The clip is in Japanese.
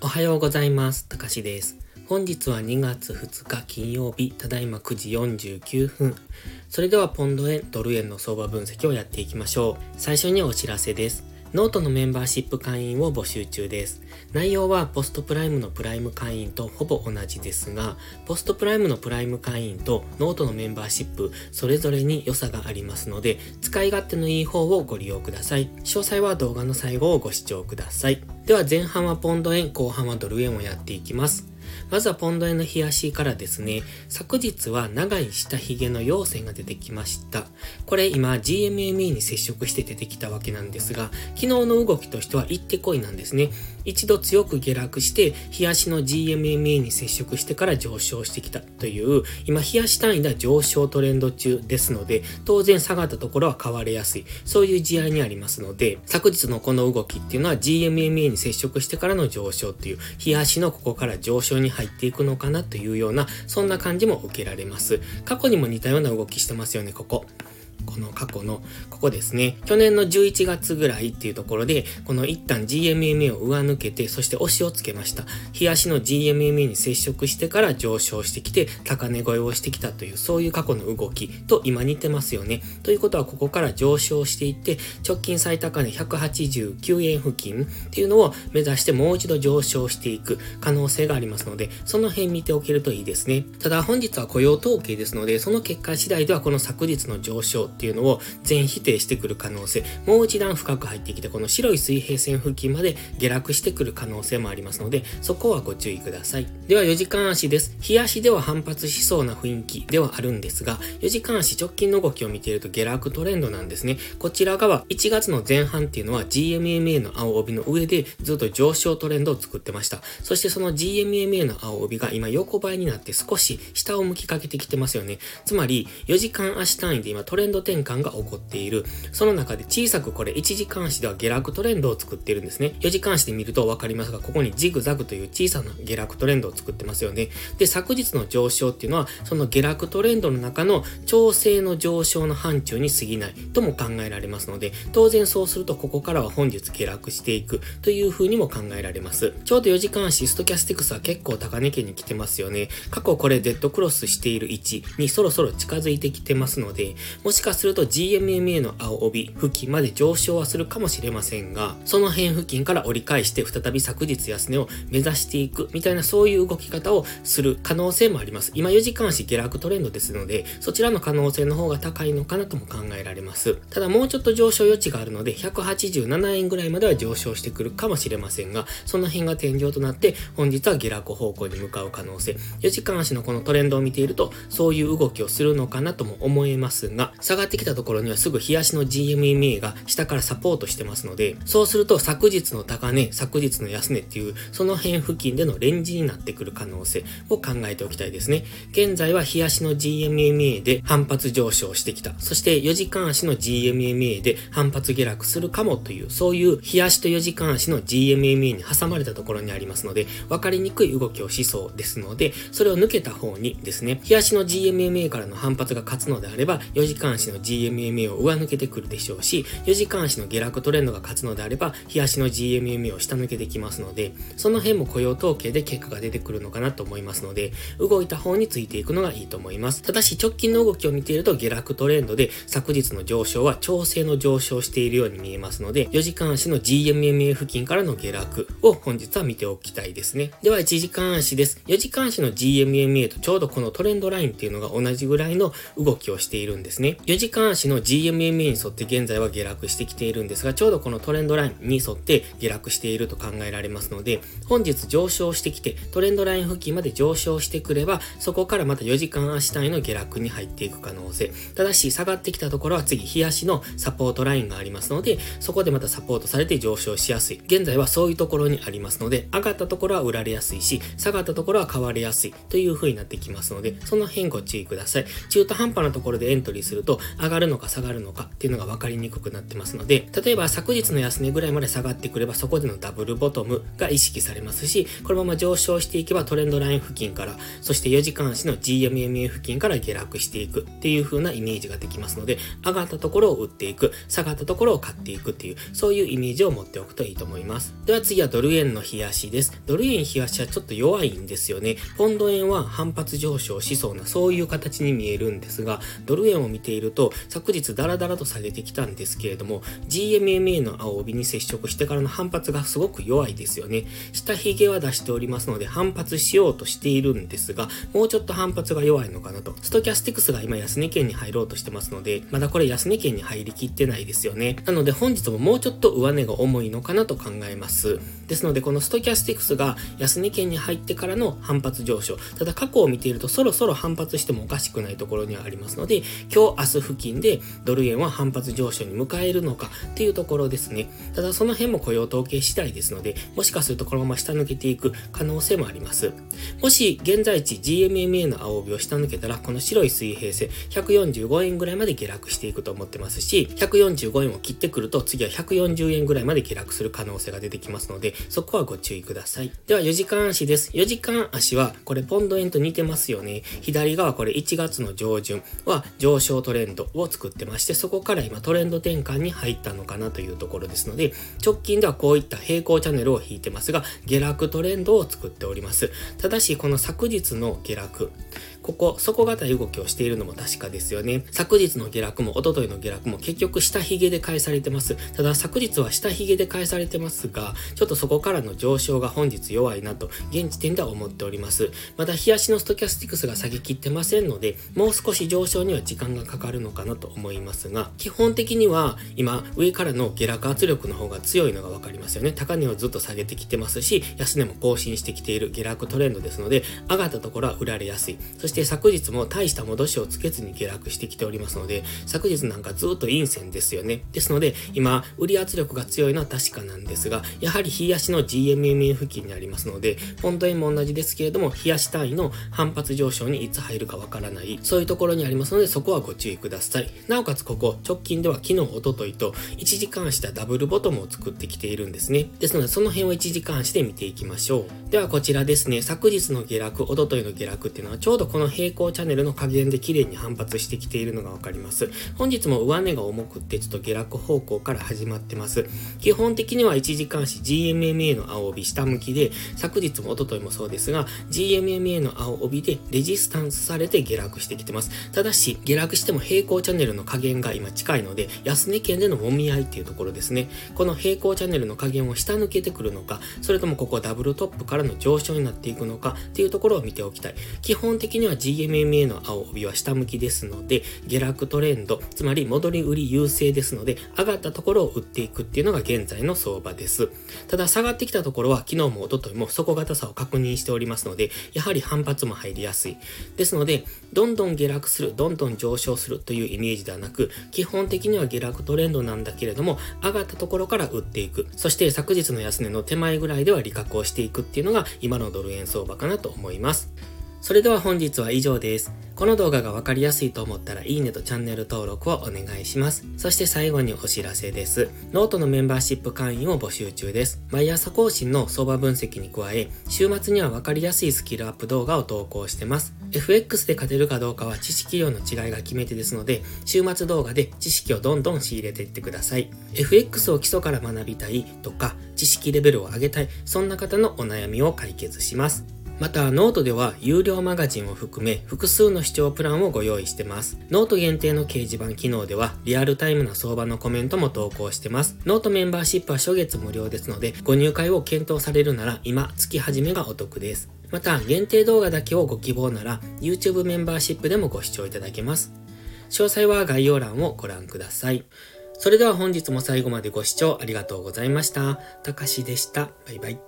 おはようございます。たかしです。本日は2月2日金曜日、ただいま9時49分。それではポンド円、ドル円の相場分析をやっていきましょう。最初にお知らせです。ノートのメンバーシップ会員を募集中です。内容はポストプライムのプライム会員とほぼ同じですが、ポストプライムのプライム会員とノートのメンバーシップ、それぞれに良さがありますので、使い勝手のいい方をご利用ください。詳細は動画の最後をご視聴ください。では前半はポンド円、後半はドル円をやっていきます。まずはポンド円の冷やしからですね、昨日は長い下髭の陽線が出てきました。これ今 GMME に接触して出てきたわけなんですが、昨日の動きとしては行ってこいなんですね。一度強く下落して、冷やしの GMMA に接触してから上昇してきたという、今冷やし単位では上昇トレンド中ですので、当然下がったところは買われやすい、そういう事案にありますので、昨日のこの動きっていうのは GMMA に接触してからの上昇っていう、冷やしのここから上昇に入っていくのかなというような、そんな感じも受けられます。過去にも似たような動きしてますよね、ここ。この過去の、ここですね。去年の11月ぐらいっていうところで、この一旦 GMMA を上抜けて、そして押しをつけました。日足の GMMA に接触してから上昇してきて、高値越えをしてきたという、そういう過去の動きと今似てますよね。ということは、ここから上昇していって、直近最高値189円付近っていうのを目指してもう一度上昇していく可能性がありますので、その辺見ておけるといいですね。ただ本日は雇用統計ですので、その結果次第ではこの昨日の上昇っていうのを全否定してくる可能性、もう一段深く入ってきて、この白い水平線付近まで下落してくる可能性もありますので、そこはご注意ください。では4時間足です。日足では反発しそうな雰囲気ではあるんですが、4時間足直近の動きを見ていると下落トレンドなんですね。こちら側、1月の前半っていうのは GMMA の青帯の上でずっと上昇トレンドを作ってました。そしてその GMMA の青帯が今横ばいになって少し下を向きかけてきてますよね。つまり4時間足単位で今トレンド転換が起こっている。その中で小さくこれ1時間足では下落トレンドを作っているんですね。4時間足で見るとわかりますが、ここにジグザグという小さな下落トレンドを作ってますよね。で、昨日の上昇っていうのは、その下落トレンドの中の調整の上昇の範疇に過ぎないとも考えられますので、当然そうするとここからは本日下落していくという風にも考えられます。ちょうど4時間足ストキャスティクスは結構高値圏に来てますよね。過去これデッドクロスしている位置にそろそろ近づいてきてますので、もしかすると GMMA の青帯付近まで上昇はするかもしれませんが、その辺付近から折り返して再び昨日安値を目指していくみたいなそういう動き方をする可能性もあります。今4時間足下落トレンドですので、そちらの可能性の方が高いのかなとも考えられます。ただもうちょっと上昇余地があるので、187円ぐらいまでは上昇してくるかもしれませんが、その辺が天井となって、本日は下落方向に向かう可能性。4時間足のこのトレンドを見ていると、そういう動きをするのかなとも思えますが、下がってきたところにはすぐ日足の GMMA が下からサポートしてますので、そうすると昨日の高値、昨日の安値っていう、その辺付近でのレンジになってくる可能性を考えておきたいですね。現在は日足の GMMA で反発上昇してきた。そして4時間足の GMMA で反発下落するかもという、そういう日足と4時間足の GMMA に挟まれたところにありますので、分かりにくい動きをしそうですので、それを抜けた方にですね、日足の GMMA からの反発が勝つのであれば、4時間足の GMMA を上抜けてくるでしょうし、4時間足の下落トレンドが勝つのであれば、日足の GMMA を下抜けてきますので、その辺も雇用統計で結果が出てくるのかなと思いますので、動いた方についていくのがいいと思います。ただし、直近の動きを見ていると下落トレンドで、昨日の上昇は調整の上昇しているように見えますので、4時間足の GMMA 付近からの下落を本日は見ておきたいですね。では、1時間足です。4時間足の GMMA とちょうどこのトレンドラインっていうのが同じぐらいの動きをしているんですね。4時間足の GMMA に沿って現在は下落してきているんですが、ちょうどこのトレンドラインに沿って下落していると考えられますので、本日上昇してきて、トレンドライン付近まで上昇してくれば、そこからまた4時間足単位の下落に入っていく可能性。ただし、下がってきたところは次、日足のサポートラインがありますので、そこでまたサポートされて上昇しやすい。現在はそういうところにありますので、上がったところは売られやすいし、下がったところは買われやすいという風になってきますので、その辺ご注意ください。中途半端なところでエントリーすると、上がるのか下がるのかっていうのが分かりにくくなってますので、例えば昨日の安値ぐらいまで下がってくればそこでのダブルボトムが意識されますし、このまま上昇していけばトレンドライン付近から、そして4時間足の GMMA 付近から下落していくっていう風なイメージができますので、上がったところを売っていく、下がったところを買っていくっていう、そういうイメージを持っておくといいと思います。では次はドル円の冷やしです。ドル円冷やしはちょっと弱いんですよね。ポンド円は反発上昇しそうな、そういう形に見えるんですが、ドル円を見ていると、と昨日ダラダラと下げてきたんですけれども、GMMA の青帯に接触してからの反発がすごく弱いですよね。下髭は出しておりますので、反発しようとしているんですが、もうちょっと反発が弱いのかなと。ストキャスティクスが今安値圏に入ろうとしてますので、まだこれ安値圏に入りきってないですよね。なので本日ももうちょっと上値が重いのかなと考えます。ですので、このストキャスティクスが安値圏に入ってからの反発上昇。ただ過去を見ているとそろそろ反発してもおかしくないところにはありますので、今日明日付近でドル円は反発上昇に迎えるのかっていうところですね。ただその辺も雇用統計次第ですので、もしかするとこのまま下抜けていく可能性もあります。もし現在地 GMMA の青帯を下抜けたら、この白い水平線145円ぐらいまで下落していくと思ってますし、145円を切ってくると次は140円ぐらいまで下落する可能性が出てきますので、そこはご注意ください。では4時間足です。4時間足はこれポンド円と似てますよね。左側これ1月の上旬は上昇トレンドトを作ってまして、そこから今トレンド転換に入ったのかなというところですので、直近ではこういった平行チャンネルを引いてますが、下落トレンドを作っております。ただし、この昨日の下落、ここ、底堅い動きをしているのも確かですよね。昨日の下落も、一昨日の下落も結局下髭で返されてます。ただ昨日は下髭で返されてますが、ちょっとそこからの上昇が本日弱いなと、現時点では思っております。まだ日足のストキャスティクスが下げきってませんので、もう少し上昇には時間がかかるのかなと思いますが、基本的には今、上からの下落圧力の方が強いのがわかりますよね。高値をずっと下げてきてますし、安値も更新してきている下落トレンドですので、上がったところは売られやすい。そして昨日も大した戻しをつけずに下落してきておりますので、昨日なんかずっと陰線ですよね。ですので、今、売り圧力が強いのは確かなんですが、やはり日足の GMMA 付近にありますので、ポンド円も同じですけれども、日足単位の反発上昇にいつ入るかわからない、そういうところにありますので、そこはご注意ください。なおかつここ、直近では昨日、おとといと、1時間したダブルボトムを作ってきているんですね。ですので、その辺を1時間足で見ていきましょう。では、こちらですね、昨日の下落、おとといの下落っていうのは、ちょうどこの平行チャンネルの加減で綺麗に反発してきているのがわかります。本日も上値が重くってちょっと下落方向から始まってます。基本的には1時間足 GMMA の青帯下向きで、昨日も一昨日もそうですが、GMMA の青帯でレジスタンスされて下落してきてます。ただし、下落しても平行チャンネルの加減が今近いので、安値圏での揉み合いっていうところですね。この平行チャンネルの加減を下抜けてくるのか、それともここダブルトップからの上昇になっていくのかっていうところを見ておきたい。基本的には GMMA の青帯は下向きですので、下落トレンド、つまり戻り売り優勢ですので、上がったところを売っていくっていうのが現在の相場です。ただ下がってきたところは昨日も一昨日も底堅さを確認しておりますので、やはり反発も入りやすい。ですので、どんどん下落する、どんどん上昇するというイメージではなく、基本的には下落トレンドなんだけれども、上がったところから売っていく。そして昨日の安値の手前ぐらいでは利確をしていくっていうのが今のドル円相場かなと思います。それでは本日は以上です。この動画がわかりやすいと思ったらいいねとチャンネル登録をお願いします。そして最後にお知らせです。ノートのメンバーシップ会員を募集中です。毎朝更新の相場分析に加え、週末にはわかりやすいスキルアップ動画を投稿してます。FX で勝てるかどうかは知識量の違いが決め手ですので、週末動画で知識をどんどん仕入れていってください。FX を基礎から学びたいとか、知識レベルを上げたい、そんな方のお悩みを解決します。また、ノートでは有料マガジンを含め複数の視聴プランをご用意してます。ノート限定の掲示板機能ではリアルタイムな相場のコメントも投稿してます。ノートメンバーシップは初月無料ですので、ご入会を検討されるなら今、月始めがお得です。また、限定動画だけをご希望なら YouTube メンバーシップでもご視聴いただけます。詳細は概要欄をご覧ください。それでは本日も最後までご視聴ありがとうございました。たかしでした。バイバイ。